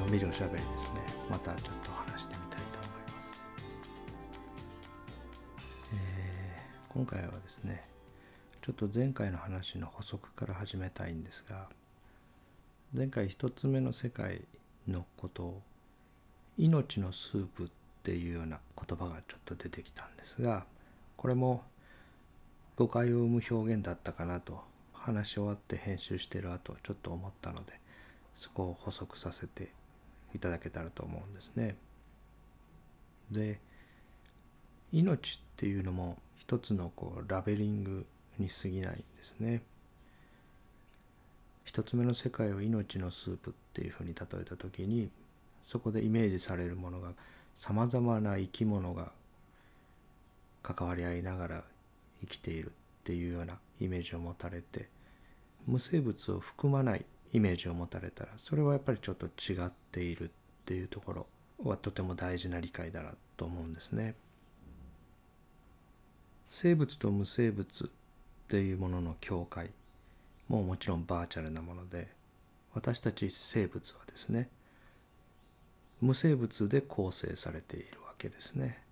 のんびりおしゃべりですね。またちょっと話してみたいと思います、えー、今回はですねちょっと前回の話の補足から始めたいんですが前回一つ目の世界のことを命のスープっていうような言葉がちょっと出てきたんですがこれも誤解を生む表現だったかなと話し終わって編集してる後ちょっと思ったのでそこを補足させていただけたらと思うんですね。で命っていうのも一つのこうラベリングに過ぎないんですね。一つ目の世界を命のスープっていうふうに例えた時にそこでイメージされるものがさまざまな生き物が関わり合いながら生きているっていうようなイメージを持たれて無生物を含まないイメージを持たれたらそれはやっぱりちょっと違っているっていうところはとても大事な理解だなと思うんですね。生物と無生物っていうものの境界ももちろんバーチャルなもので私たち生物はですね無生物で構成されているわけですね。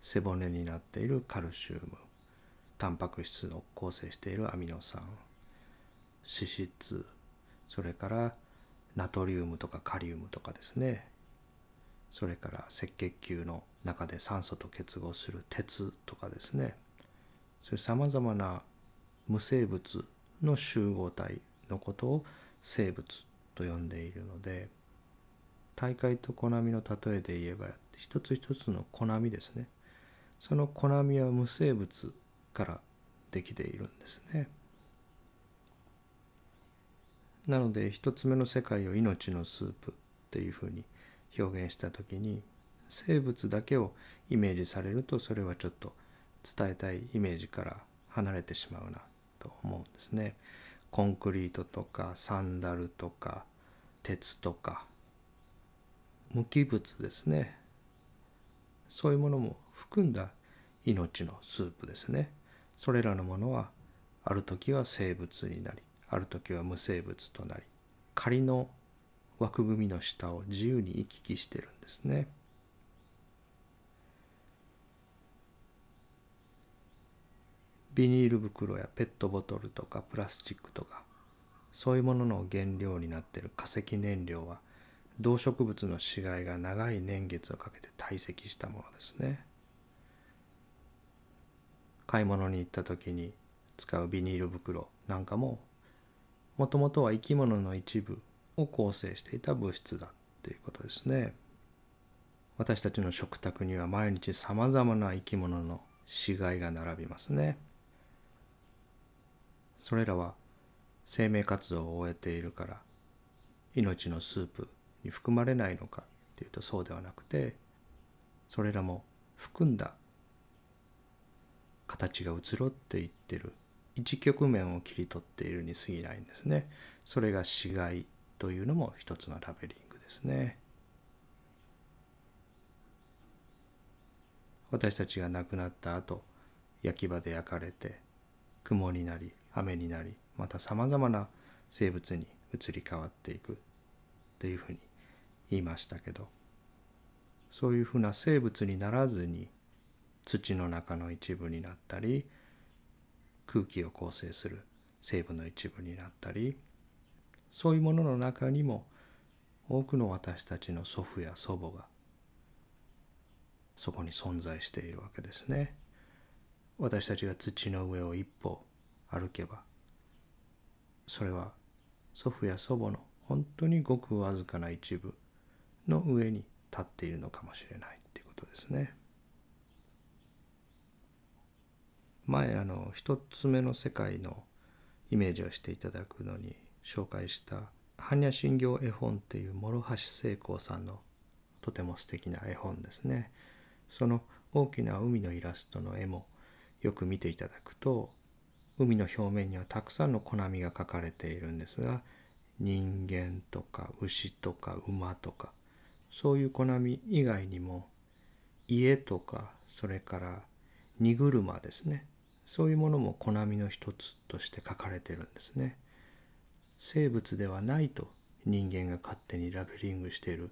背骨になっているカルシウムタンパク質を構成しているアミノ酸脂質それからナトリウムとかカリウムとかですね。それから赤血球の中で酸素と結合する鉄とかですね。そういうさまざまな無生物の集合体のことを生物と呼んでいるので大海とコナミの例えで言えば一つ一つのコナミですね。そのコナミは無生物からできているんですね。なので一つ目の世界を命のスープっていうふうに表現した時に生物だけをイメージされるとそれはちょっと伝えたいイメージから離れてしまうなと思うんですね。コンクリートとかサンダルとか鉄とか無機物ですねそういうものも含んだ命のスープですねそれらのものはある時は生物になりある時は無生物となり仮の枠組みの下を自由に行き来してるんですね。ビニール袋やペットボトルとかプラスチックとかそういうものの原料になっている化石燃料は動植物の死骸が長い年月をかけて堆積したものですね。買い物に行った時に使うビニール袋なんかももともとは生き物の一部を構成していた物質だっていうことですね。私たちの食卓には毎日さまざまな生き物の死骸が並びますね。それらは生命活動を終えているから命のスープに含まれないのかっていうとそうではなくてそれらも含んだ形が移ろっていってる一局面を切り取っているに過ぎないんですね。それが死骸というのも一つのラベリングですね。私たちが亡くなった後焼き場で焼かれて雲になり雨になりまたさまざまな生物に移り変わっていくっていうふうに言いましたけどそういうふうな生物にならずに土の中の一部になったり空気を構成する成分の一部になったりそういうものの中にも多くの私たちの祖父や祖母がそこに存在しているわけですね。私たちが土の上を一歩歩けばそれは祖父や祖母の本当にごくわずかな一部の上に立っているのかもしれないっていうことですね。前あの一つ目の世界のイメージをしていただくのに紹介した般若心経絵本っていう諸橋聖光さんのとても素敵な絵本ですね。その大きな海のイラストの絵もよく見ていただくと海の表面にはたくさんの小波が描かれているんですが人間とか牛とか馬とかそういう小波以外にも家とかそれから荷車ですねそういうものも小波の一つとして書かれてるんですね。生物ではないと人間が勝手にラベリングしている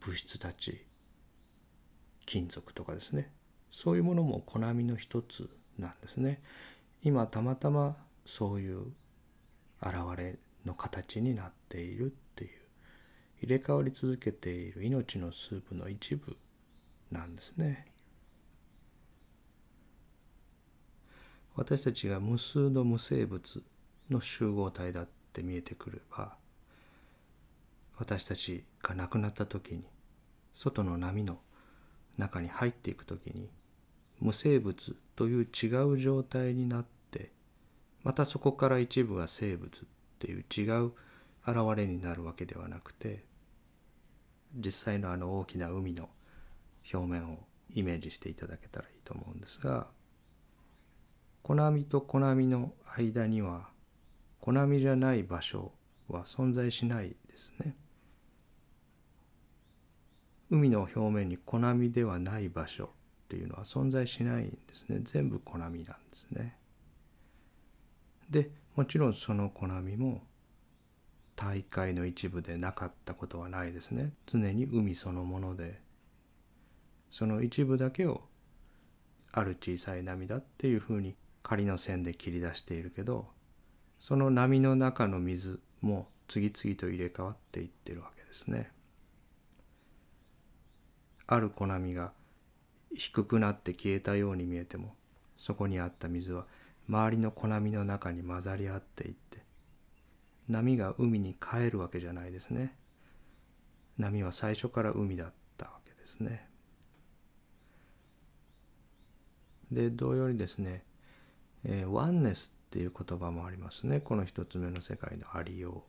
物質たち金属とかですね。そういうものもコナミの一つなんですね。今たまたまそういう現れの形になっているっていう。入れ替わり続けている命のスープの一部なんですね。私たちが無数の無生物の集合体だって見えてくれば私たちが亡くなった時に外の波の中に入っていく時に無生物という違う状態になってまたそこから一部が生物っていう違う現れになるわけではなくて実際のあの大きな海の表面をイメージしていただけたらいいと思うんですがコナミとコナミの間にはコナミじゃない場所は存在しないですね。海の表面にコナミではない場所っていうのは存在しないんですね。全部コナミなんですね。でもちろんそのコナミも大海の一部でなかったことはないですね。常に海そのものでその一部だけをある小さい波だっていうふうに仮の線で切り出しているけどその波の中の水も次々と入れ替わっていってるわけですね。ある小波が低くなって消えたように見えてもそこにあった水は周りの小波の中に混ざり合っていって波が海に帰るわけじゃないですね波は最初から海だったわけですねで同様にですね、えー、ワンネスっていう言葉もありますね。この一つ目の世界のありよ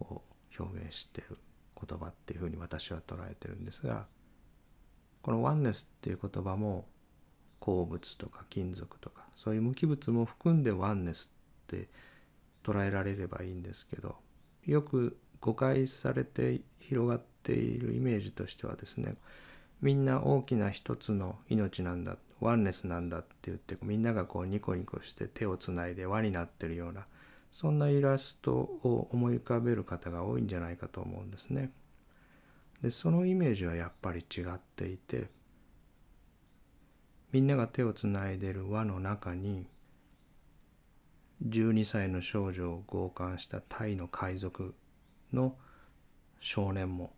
うを表現してる言葉っていうふうに私は捉えてるんですがこのワンネスっていう言葉も鉱物とか金属とかそういう無機物も含んでワンネスって捉えられればいいんですけどよく誤解されて広がっているイメージとしてはですねみんな大きな一つの命なんだワンネスなんだって言ってみんながこうニコニコして手をつないで輪になってるようなそんなイラストを思い浮かべる方が多いんじゃないかと思うんですね。でそのイメージはやっぱり違っていてみんなが手をつないでる輪の中に12歳の少女を強姦したタイの海賊の少年も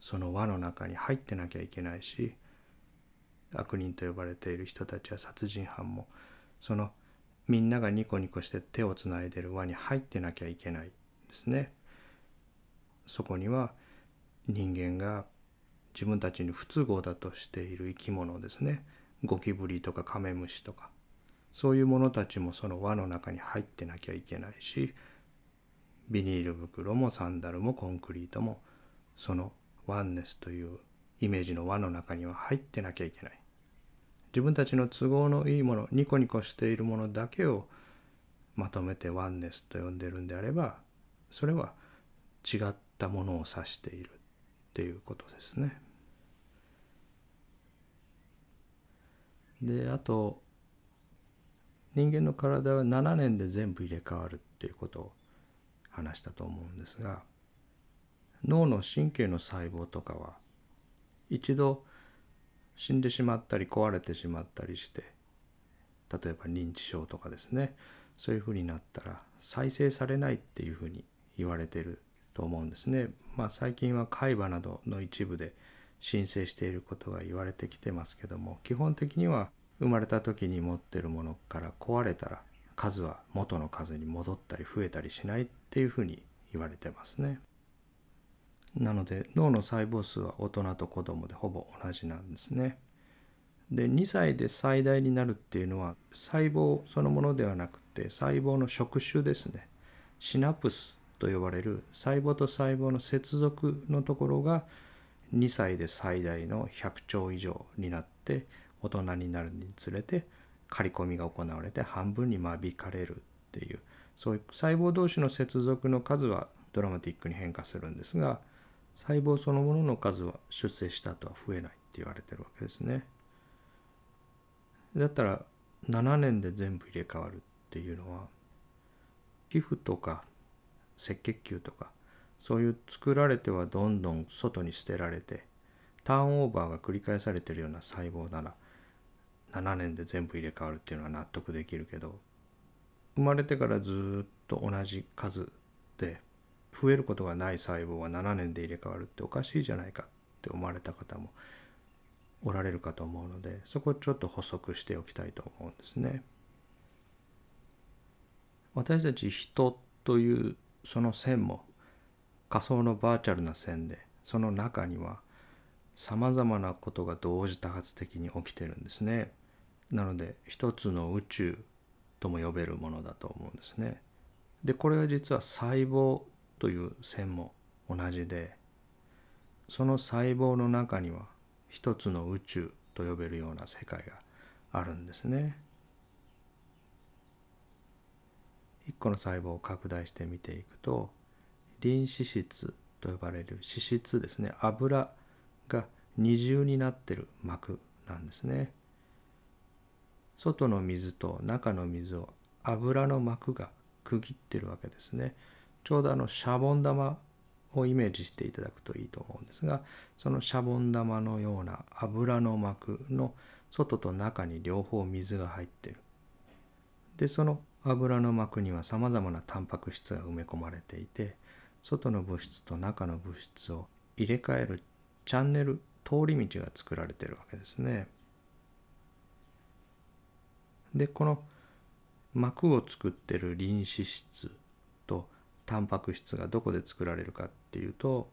その輪の中に入ってなきゃいけないし悪人と呼ばれている人たちや殺人犯もそのみんながニコニコして手をつないでる輪に入ってなきゃいけないですね。そこには人間が自分たちに不都合だとしている生き物ですね。ゴキブリとかカメムシとか。そういうものたちもその輪の中に入ってなきゃいけないしビニール袋もサンダルもコンクリートもそのワンネスというイメージの輪の中には入ってなきゃいけない。自分たちの都合のいいものニコニコしているものだけをまとめてワンネスと呼んでるんであればそれは違ったものを指しているっていうことですね。であと人間の体は7年で全部入れ替わるっていうことを話したと思うんですが脳の神経の細胞とかは一度死んでしまったり壊れてしまったりして例えば認知症とかですねそういうふうになったら再生されないっていうふうに言われてると思うんですね。まあ、最近は海馬などの一部で申請していることが言われてきてますけども基本的には生まれた時に持ってるものから壊れたら数は元の数に戻ったり増えたりしないっていうふうに言われてますね。なので脳の細胞数は大人と子供でほぼ同じなんですね。で2歳で最大になるっていうのは細胞そのものではなくて細胞の触手ですねシナプスと呼ばれる細胞と細胞の接続のところが2歳で最大の100兆以上になって大人になるにつれて刈り込みが行われて半分に間引かれるっていうそういう細胞同士の接続の数はドラマティックに変化するんですが細胞そのものの数は出生した後は増えないって言われてるわけですね。だったら7年で全部入れ替わるっていうのは皮膚とか赤血球とかそういう作られてはどんどん外に捨てられてターンオーバーが繰り返されてるような細胞なら7年で全部入れ替わるっていうのは納得できるけど生まれてからずっと同じ数で増えることがない細胞が7年で入れ替わるっておかしいじゃないかって思われた方もおられるかと思うのでそこをちょっと補足しておきたいと思うんですね。私たち人というその線も仮想のバーチャルな線でその中にはさまざまなことが同時多発的に起きてるんですね。なので一つの宇宙とも呼べるものだと思うんですね。でこれは実は細胞という線も同じでその細胞の中には一つの宇宙と呼べるような世界があるんですね。一個の細胞を拡大して見ていくとリン脂質と呼ばれる脂質ですね油が二重になってる膜なんですね。外の水と中の水を油の膜が区切ってるわけですね。ちょうどあのシャボン玉をイメージしていただくといいと思うんですがそのシャボン玉のような油の膜の外と中に両方水が入ってる。でその油の膜にはさまざまなタンパク質が埋め込まれていて外の物質と中の物質を入れ替えるチャンネル通り道が作られているわけですね。でこの膜を作ってるリン脂質タンパク質がどこで作られるかっていうと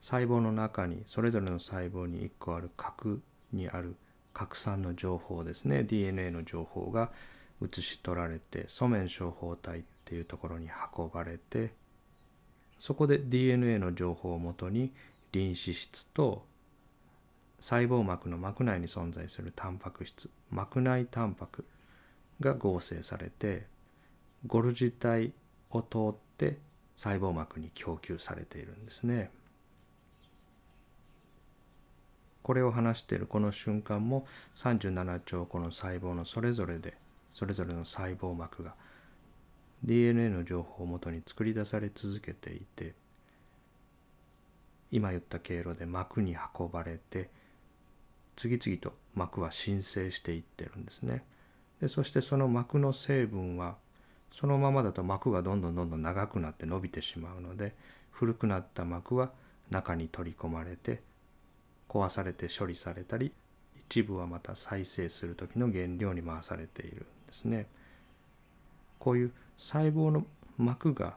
細胞の中にそれぞれの細胞に1個ある核にある核酸の情報ですね。DNA の情報が写し取られて素面小胞体っていうところに運ばれてそこで DNA の情報をもとにリン脂質と細胞膜の膜内に存在するタンパク質膜内タンパクが合成されてゴルジ体を通って細胞膜に供給されているんですね。これを話しているこの瞬間も37兆個の細胞のそれぞれでそれぞれの細胞膜が DNA の情報をもとに作り出され続けていて今言った経路で膜に運ばれて次々と膜は申請していってるんですね。でそしてその膜の成分はそのままだと膜がどんどんどんどん長くなって伸びてしまうので古くなった膜は中に取り込まれて壊されて処理されたり一部はまた再生する時の原料に回されているんですね。こういう細胞の膜が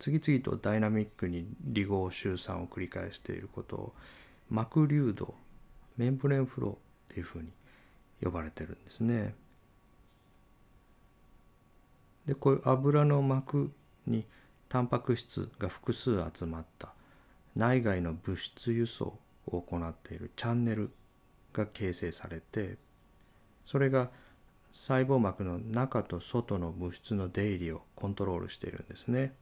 次々とダイナミックに離合集散を繰り返していることを膜流動メンブレンフローっていうふうに呼ばれてるんですね。でこういう油の膜にタンパク質が複数集まった内外の物質輸送を行っているチャンネルが形成されてそれが細胞膜の中と外の物質の出入りをコントロールしているんですね。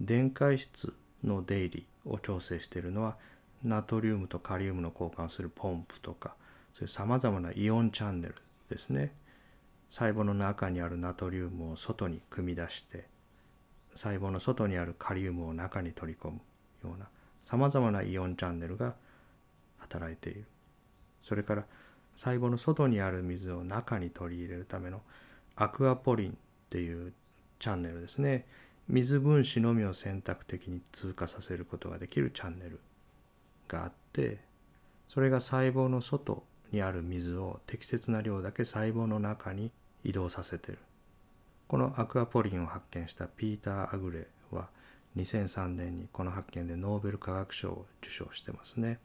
電解質の出入りを調整しているのはナトリウムとカリウムの交換をするポンプとかそういうさまざまなイオンチャンネルですね細胞の中にあるナトリウムを外に組み出して細胞の外にあるカリウムを中に取り込むようなさまざまなイオンチャンネルが働いている。それから細胞の外にある水を中に取り入れるためのアクアポリンっていうチャンネルですね。水分子のみを選択的に通過させることができるチャンネルがあってそれが細胞の外にある水を適切な量だけ細胞の中に移動させてるこのアクアポリンを発見したピーター・アグレは2003年にこの発見でノーベル化学賞を受賞してますね。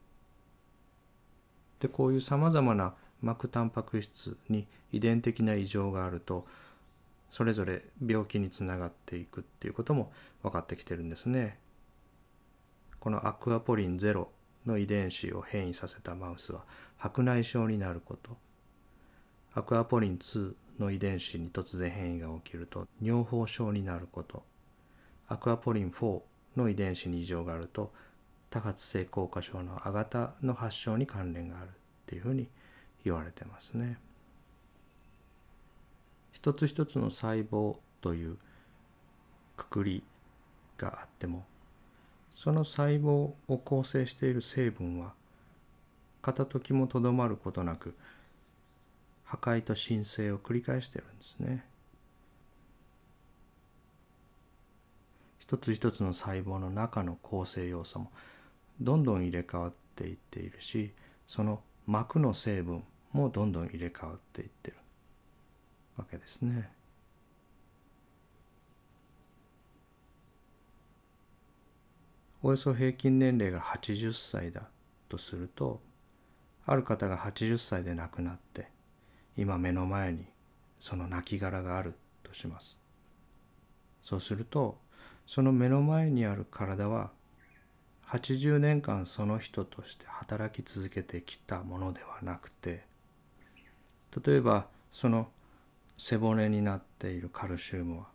でこういうさまざまな膜タンパク質に遺伝的な異常があるとそれぞれ病気につながっていくっていうことも分かってきてるんですね。このアクアポリン0の遺伝子を変異させたマウスは白内障になることアクアポリン2の遺伝子に突然変異が起きると尿崩症になることアクアポリン4の遺伝子に異常があると多発性硬化症の亜型の発症に関連があるっていうふうに言われてますね。一つ一つの細胞というくくりがあってもその細胞を構成している成分は片時もとどまることなく破壊と申請を繰り返してるんですね。一つ一つの細胞の中の構成要素もどんどん入れ替わっていっているしその膜の成分もどんどん入れ替わっていってるわけですね。およそ平均年齢が80歳だとするとある方が80歳で亡くなって今目の前にその亡骸があるとします。そうするとその目の前にある体は80年間その人として働き続けてきたものではなくて例えばその背骨になっているカルシウムは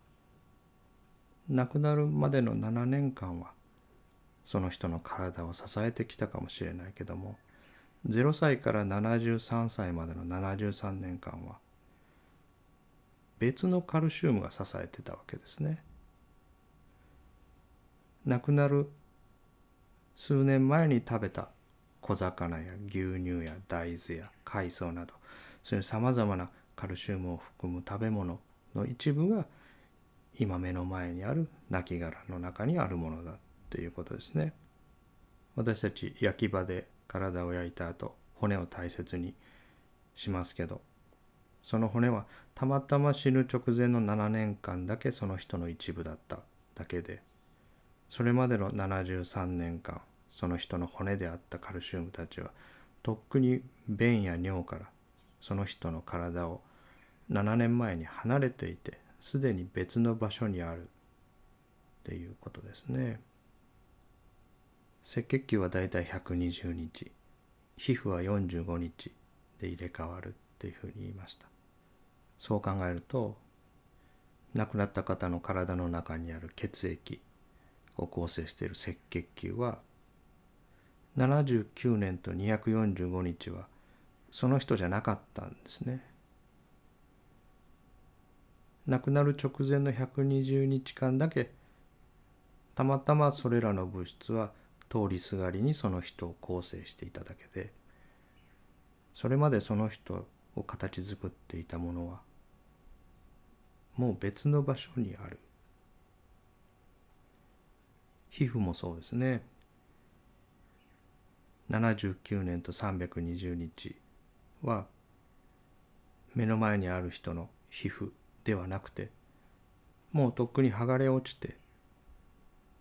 亡くなるまでの7年間はその人の体を支えてきたかもしれないけども0歳から73歳までの73年間は別のカルシウムが支えてたわけですね。亡くなる数年前に食べた小魚や牛乳や大豆や海藻などそういうさまざまなカルシウムを含む食べ物の一部が今目の前にある亡骸の中にあるものだっていうことですね。私たち焼き場で体を焼いた後骨を大切にしますけどその骨はたまたま死ぬ直前の7年間だけその人の一部だっただけでそれまでの73年間その人の骨であったカルシウムたちはとっくに便や尿からその人の体を7年前に離れていてすでに別の場所にあるっていうことですね。赤血球はだいたい120日。皮膚は45日で入れ替わるっていうふうに言いました。そう考えると亡くなった方の体の中にある血液を構成している赤血球は79年と245日はその人じゃなかったんですね。亡くなる直前の120日間だけたまたまそれらの物質は通りすがりにその人を構成していただけでそれまでその人を形作っていたものはもう別の場所にある。皮膚もそうですね。79年と320日は目の前にある人の皮膚ではなくてもうとっくに剥がれ落ちて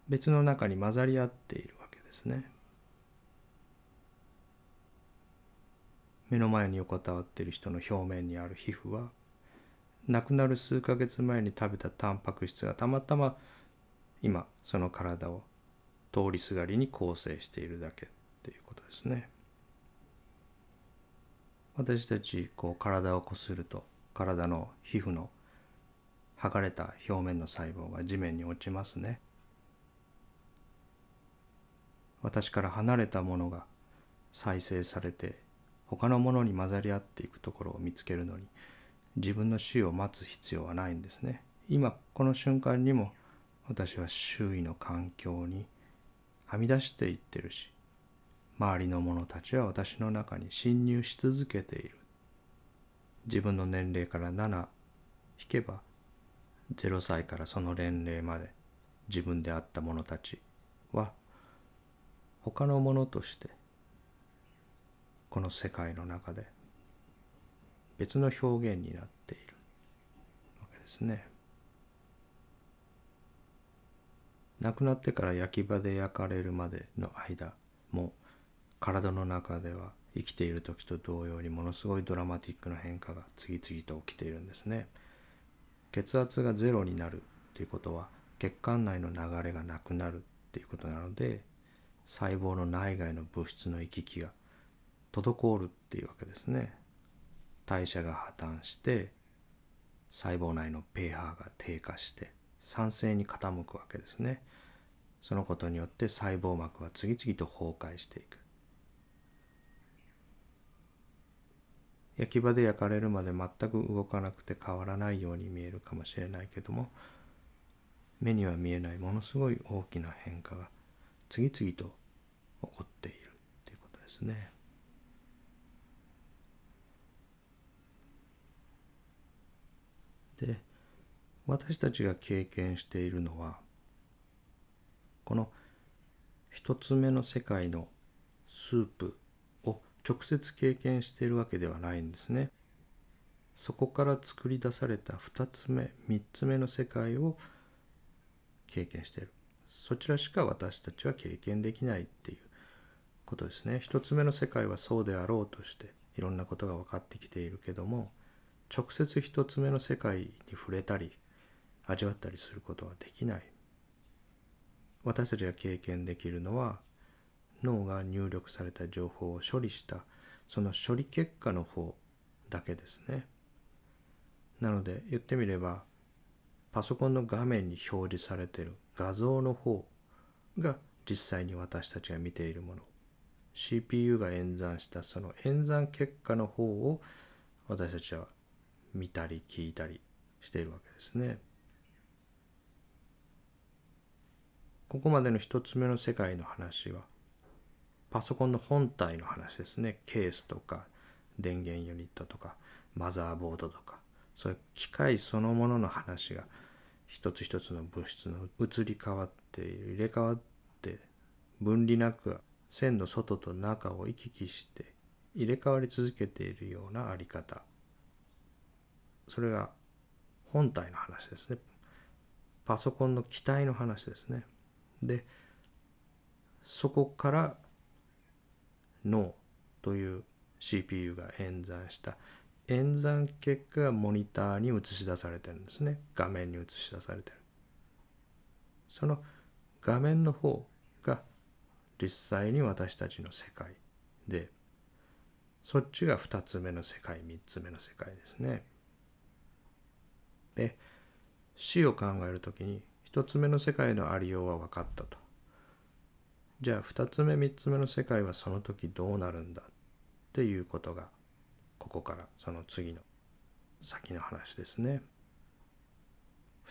別の中に混ざり合っている。ですね目の前に横たわっている人の表面にある皮膚は亡くなる数ヶ月前に食べたタンパク質がたまたま今その体を通りすがりに構成しているだけっていうことですね。私たちこう体をこすると体の皮膚の剥がれた表面の細胞が地面に落ちますね。私から離れたものが再生されて他のものに混ざり合っていくところを見つけるのに自分の死を待つ必要はないんですね。今この瞬間にも私は周囲の環境にはみ出していってるし周りの者たちは私の中に侵入し続けている自分の年齢から7引けば0歳からその年齢まで自分であった者たちは他のものとしてこの世界の中で別の表現になっているわけですね。亡くなってから焼き場で焼かれるまでの間も体の中では生きている時と同様にものすごいドラマティックな変化が次々と起きているんですね。血圧がゼロになるということは血管内の流れがなくなるっていうことなので細胞の内外の物質の行き来が滞るっていうわけですね。代謝が破綻して細胞内の pH が低下して酸性に傾くわけですね。そのことによって細胞膜は次々と崩壊していく。焼き場で焼かれるまで全く動かなくて変わらないように見えるかもしれないけども目には見えないものすごい大きな変化が次々と起こっているということですね。で私たちが経験しているのはこの一つ目の世界のスープを直接経験しているわけではないんですね。そこから作り出された2つ目3つ目の世界を経験しているそちらしか私たちは経験できないっていうことですね1つ目の世界はそうであろうとしていろんなことが分かってきているけども直接1つ目の世界に触れたり味わったりすることはできない私たちが経験できるのは脳が入力された情報を処理したその処理結果の方だけですね。なので言ってみればパソコンの画面に表示されている画像の方が実際に私たちが見ているもの CPU が演算したその演算結果の方を私たちは見たり聞いたりしているわけですね。ここまでの一つ目の世界の話はパソコンの本体の話ですねケースとか電源ユニットとかマザーボードとかそういう機械そのものの話が一つ一つの物質の移り変わっている入れ替わって分離なく線の外と中を行き来して入れ替わり続けているようなあり方。それが本体の話ですね。パソコンの機体の話ですね。でそこから脳という CPU が演算した演算結果がモニターに映し出されてるんですね。画面に映し出されてる。その画面の方が実際に私たちの世界でそっちが2つ目の世界3つ目の世界ですね。で死を考える時に1つ目の世界のありようは分かったと。じゃあ2つ目3つ目の世界はその時どうなるんだっていうことがここからその次の先の話ですね。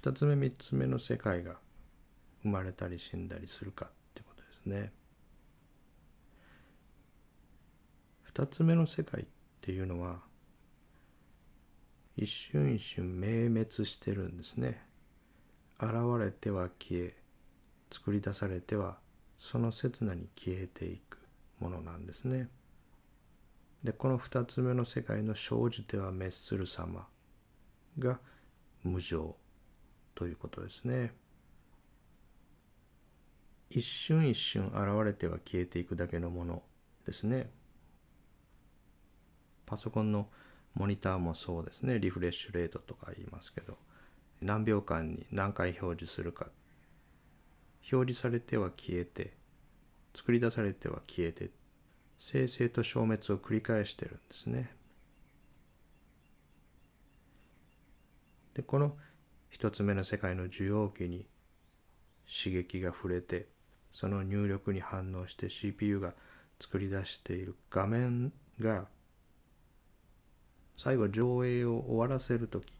2つ目3つ目の世界が生まれたり死んだりするかってことですね。2つ目の世界っていうのは一瞬一瞬明滅してるんですね。現れては消え作り出されてはその刹那に消えていくものなんですね。でこの2つ目の世界の生じては滅する様が無常ということですね。一瞬一瞬現れては消えていくだけのものですね。パソコンのモニターもそうですね。リフレッシュレートとか言いますけど、何秒間に何回表示するか。表示されては消えて、作り出されては消えて生成と消滅を繰り返してるんですね。でこの一つ目の世界の受容器に刺激が触れてその入力に反応して CPU が作り出している画面が最後上映を終わらせる時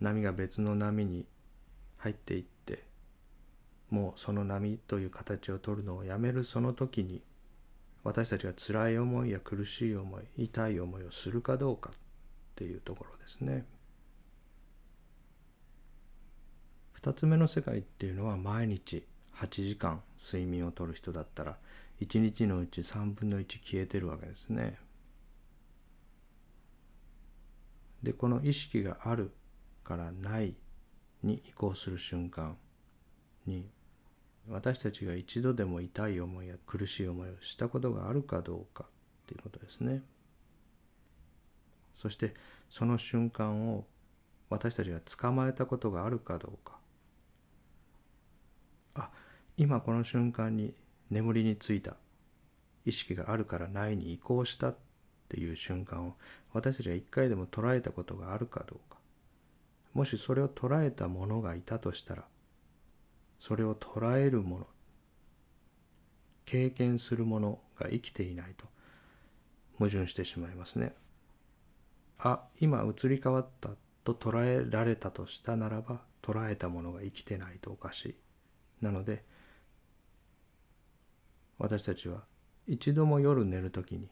波が別の波に入っていってもうその波という形を取るのをやめるその時に私たちが辛い思いや苦しい思い痛い思いをするかどうかっていうところですね。2つ目の世界っていうのは毎日8時間睡眠をとる人だったら1日のうち3分の1消えてるわけですね。でこの意識があるからないに移行する瞬間に私たちが一度でも痛い思いや苦しい思いをしたことがあるかどうかっていうことですね。そしてその瞬間を私たちが捕まえたことがあるかどうか。あ今この瞬間に眠りについた意識があるからないに移行したっていう瞬間を私たちが一回でも捉えたことがあるかどうか。もしそれを捉えた者がいたとしたらそれを捉えるもの経験するものが生きていないと矛盾してしまいますね。あ今移り変わったと捉えられたとしたならば捉えたものが生きてないとおかしいなので私たちは一度も夜寝る時に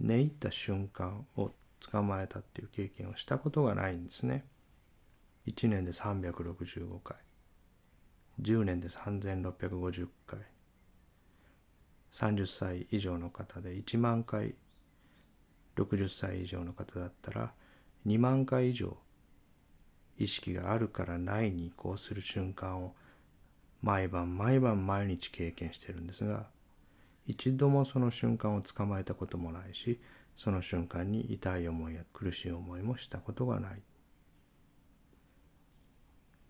寝入った瞬間を捕まえたっていう経験をしたことがないんですね。1年で365回10年で3650回。30歳以上の方で1万回。60歳以上の方だったら2万回以上意識があるからないに移行する瞬間を毎晩毎晩毎日経験してるんですが一度もその瞬間を捕まえたこともないしその瞬間に痛い思いや苦しい思いもしたことがない。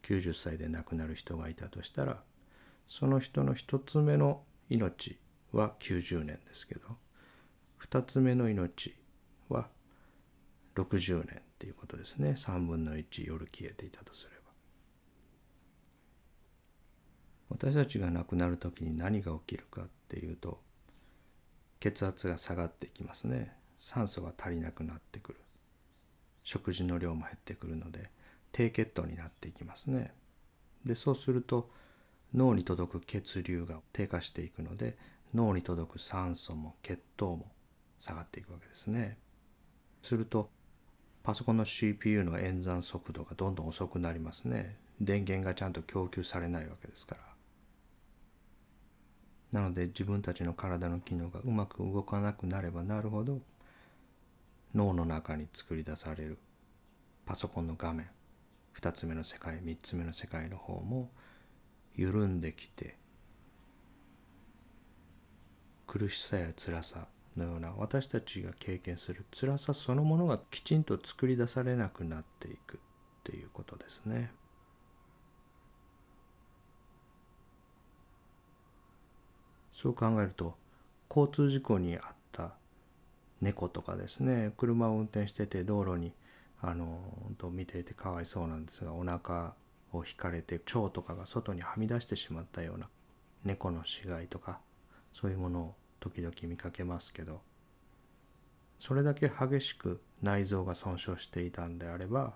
90歳で亡くなる人がいたとしたらその人の一つ目の命は90年ですけど二つ目の命は60年っていうことですね。3分の1夜消えていたとすれば。私たちが亡くなる時に何が起きるかっていうと血圧が下がっていきますね。酸素が足りなくなってくる。食事の量も減ってくるので低血糖になっていきますね。でそうすると脳に届く血流が低下していくので脳に届く酸素も血糖も下がっていくわけですね。するとパソコンの CPU の演算速度がどんどん遅くなりますね。電源がちゃんと供給されないわけですから。なので自分たちの体の機能がうまく動かなくなればなるほど脳の中に作り出されるパソコンの画面2つ目の世界3つ目の世界の方も緩んできて苦しさや辛さのような私たちが経験する辛さそのものがきちんと作り出されなくなっていくっていうことですね。そう考えると交通事故に遭った猫とかですね車を運転してて道路にあのと見ていてかわいそうなんですがお腹を引かれて腸とかが外にはみ出してしまったような猫の死骸とかそういうものを時々見かけますけどそれだけ激しく内臓が損傷していたんであれば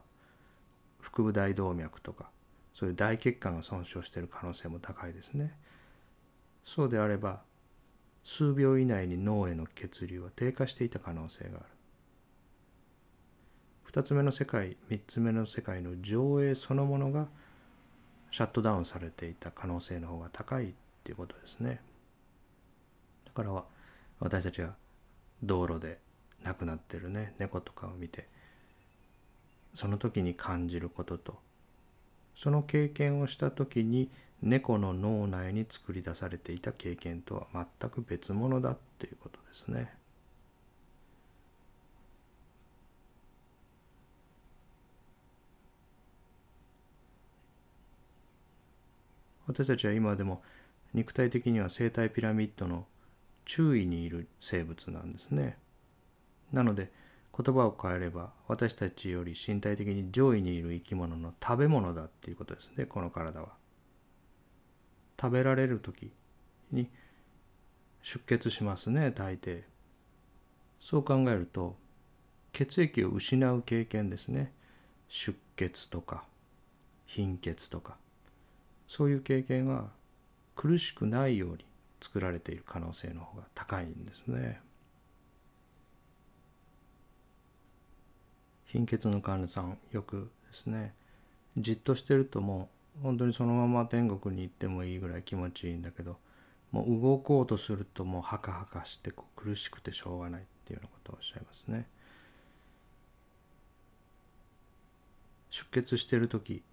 腹部大動脈とかそういう大血管が損傷している可能性も高いですね。そうであれば数秒以内に脳への血流は低下していた可能性がある2つ目の世界3つ目の世界の上映そのものがシャットダウンされていた可能性の方が高いっていうことですねだから私たちが道路で亡くなってるね猫とかを見てその時に感じることとその経験をした時に猫の脳内に作り出されていた経験とは全く別物だっていうことですね。私たちは今でも肉体的には生態ピラミッドの注意にいる生物なんですね。なので言葉を変えれば私たちより身体的に上位にいる生き物の食べ物だっていうことですねこの体は。食べられる時に出血しますね大抵そう考えると血液を失う経験ですね出血とか貧血とかそういう経験は苦しくないように作られている可能性の方が高いんですね貧血の患者さんよくですねじっとしてるともう本当にそのまま天国に行ってもいいぐらい気持ちいいんだけどもう動こうとするともうハカハカしてこう苦しくてしょうがないっていうようなことをおっしゃいますね。出血してる時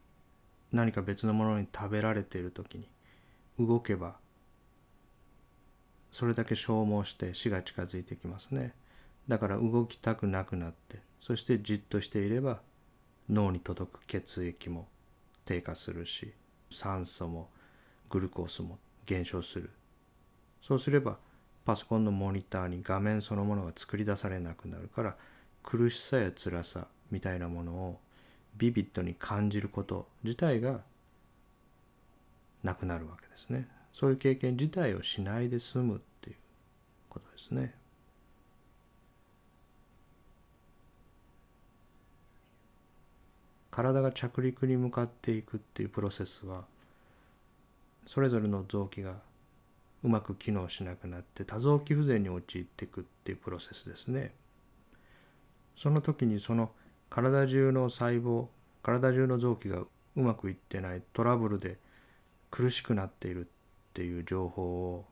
何か別のものに食べられている時に動けばそれだけ消耗して死が近づいてきますね。だから動きたくなくなってそしてじっとしていれば脳に届く血液も低下するし酸素もグルコースも減少するそうすればパソコンのモニターに画面そのものが作り出されなくなるから苦しさや辛さみたいなものをビビッドに感じること自体がなくなるわけですねそういう経験自体をしないで済むっていうことですね体が着陸に向かっていくっていうプロセスはそれぞれの臓器がうまく機能しなくなって多臓器不全に陥っていくっていうプロセスですね。その時にその体中の細胞体中の臓器がうまくいってないトラブルで苦しくなっているっていう情報を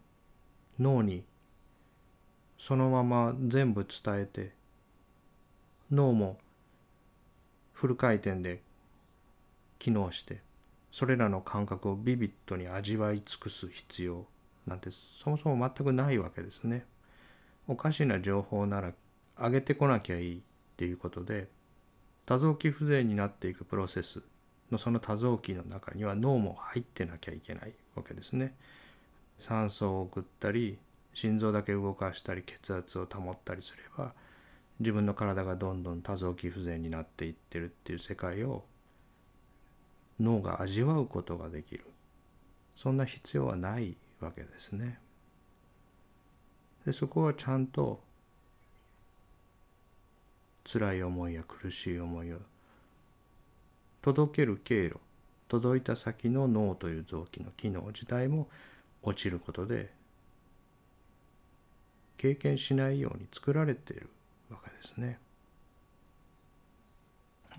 脳にそのまま全部伝えて脳もフル回転で機能してそれらの感覚をビビッドに味わい尽くす必要なんてそもそも全くないわけですね。おかしな情報なら上げてこなきゃいいっていうことで多臓器不全になっていくプロセスのその多臓器の中には脳も入ってなきゃいけないわけですね。酸素を送ったり心臓だけ動かしたり血圧を保ったりすれば自分の体がどんどん多臓器不全になっていってるっていう世界を脳が味わうことができるそんな必要はないわけですね。でそこはちゃんと辛い思いや苦しい思いを届ける経路届いた先の脳という臓器の機能自体も落ちることで経験しないように作られているわけですね。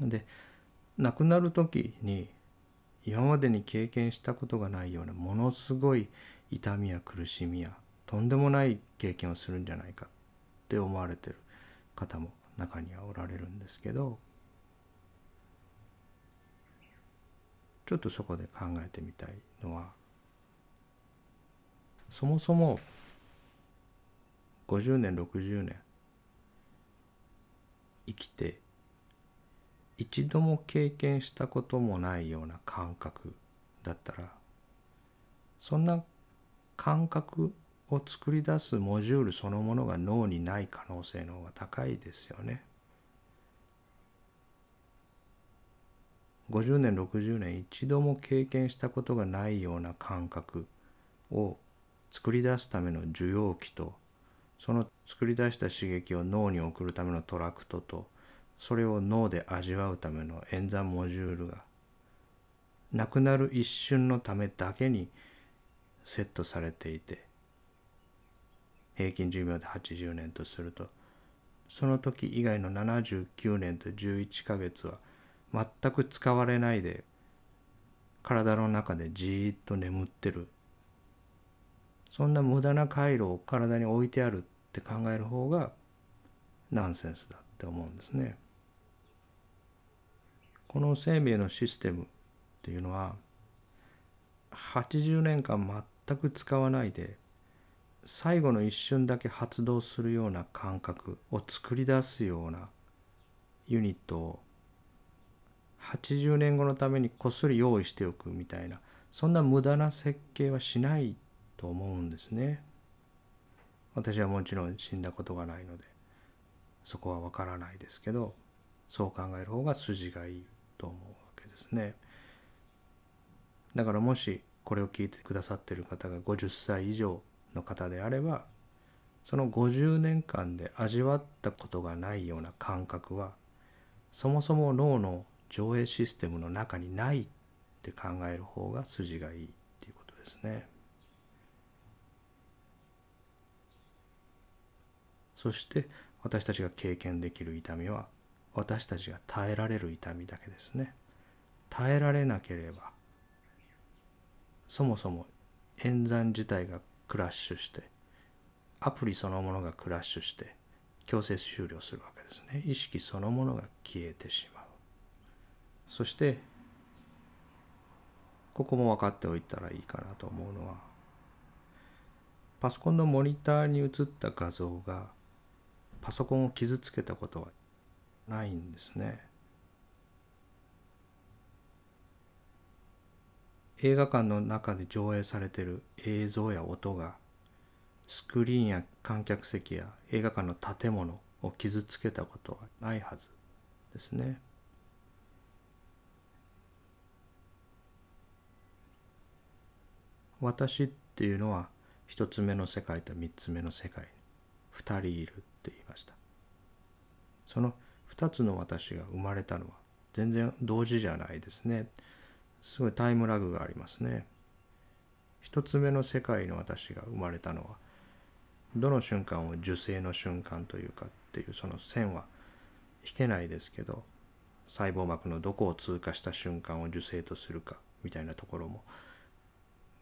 で亡くなる時に今までに経験したことがないようなものすごい痛みや苦しみやとんでもない経験をするんじゃないかって思われてる方も中にはおられるんですけどちょっとそこで考えてみたいのはそもそも50年60年生きて一度も経験したこともないような感覚だったらそんな感覚を作り出すモジュールそのものが脳にない可能性の方が高いですよね。50年60年一度も経験したことがないような感覚を作り出すための受容器とその作り出した刺激を脳に送るためのトラクトとそれを脳で味わうための演算モジュールが亡くなる一瞬のためだけにセットされていて平均寿命で80年とするとその時以外の79年と11ヶ月は全く使われないで体の中でじーっと眠ってるそんな無駄な回路を体に置いてあるって考える方がナンセンスだって思うんですね。この生命のシステムっていうのは80年間全く使わないで最後の一瞬だけ発動するような感覚を作り出すようなユニットを80年後のためにこっそり用意しておくみたいなそんな無駄な設計はしないと思うんですね。私はもちろん死んだことがないのでそこはわからないですけどそう考える方が筋がいいと思うわけですね。だからもしこれを聞いてくださってる方が50歳以上の方であればその50年間で味わったことがないような感覚はそもそも脳の上映システムの中にないって考える方が筋がいいっていうことですね。そして私たちが経験できる痛みは私たちが耐えられる痛みだけですね。耐えられなければそもそも演算自体がクラッシュしてアプリそのものがクラッシュして強制終了するわけですね。意識そのものが消えてしまう。そしてここも分かっておいたらいいかなと思うのはパソコンのモニターに映った画像がパソコンを傷つけたことはないんですね。映画館の中で上映されている映像や音がスクリーンや観客席や映画館の建物を傷つけたことはないはずですね。私っていうのは一つ目の世界と三つ目の世界に二人いるって言いましたその二つの私が生まれたのは全然同時じゃないですねすごいタイムラグがありますね一つ目の世界の私が生まれたのはどの瞬間を受精の瞬間というかっていうその線は引けないですけど細胞膜のどこを通過した瞬間を受精とするかみたいなところも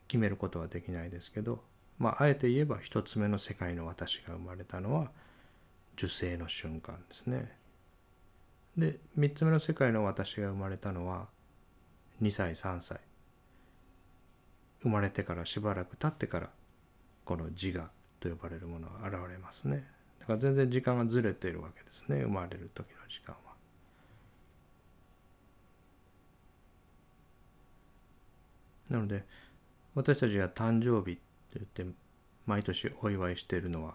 決めることはできないですけどまああえて言えば一つ目の世界の私が生まれたのは受精の瞬間ですね。で三つ目の世界の私が生まれたのは2歳3歳生まれてからしばらく経ってからこの自我と呼ばれるものが現れますね。だから全然時間がずれているわけですね生まれる時の時間は。なので私たちが誕生日って言って毎年お祝いしているのは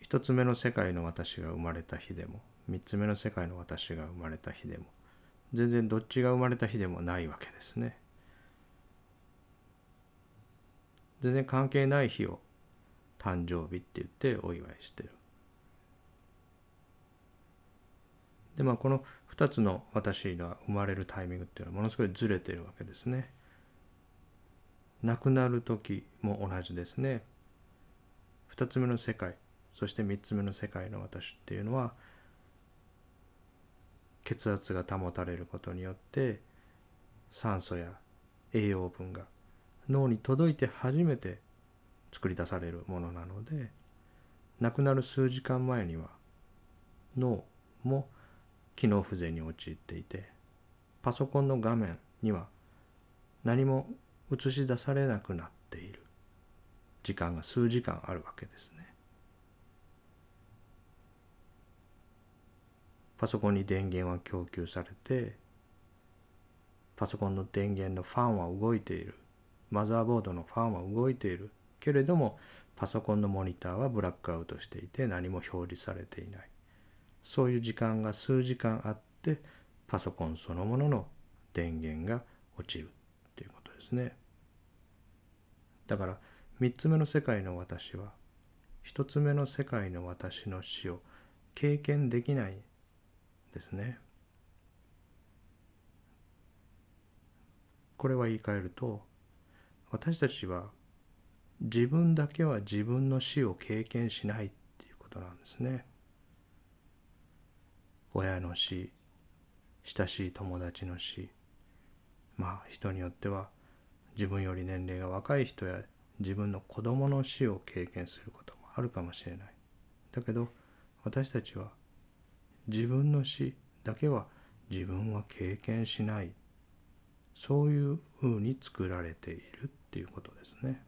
一つ目の世界の私が生まれた日でも三つ目の世界の私が生まれた日でも全然どっちが生まれた日でもないわけですね。全然関係ない日を誕生日って言ってお祝いしてる。でまあこの2つの私が生まれるタイミングっていうのはものすごいずれてるわけですね。亡くなる時も同じですね2つ目の世界そして3つ目の世界の私っていうのは血圧が保たれることによって酸素や栄養分が脳に届いて初めて作り出されるものなので亡くなる数時間前には脳も機能不全に陥っていてパソコンの画面には何も映し出されなくなっている時間が数時間あるわけですね。パソコンに電源は供給されてパソコンの電源のファンは動いている。マザーボードのファンは動いている。けれどもパソコンのモニターはブラックアウトしていて何も表示されていない。そういう時間が数時間あってパソコンそのものの電源が落ちるっていうことですね。だから3つ目の世界の私は1つ目の世界の私の死を経験できないですね。これは言い換えると私たちは自分だけは自分の死を経験しないっていうことなんですね。親の死親しい友達の死まあ人によっては自分より年齢が若い人や自分の子供の死を経験することもあるかもしれないだけど私たちは自分の死だけは自分は経験しないそういうふうに作られているっていうことですね。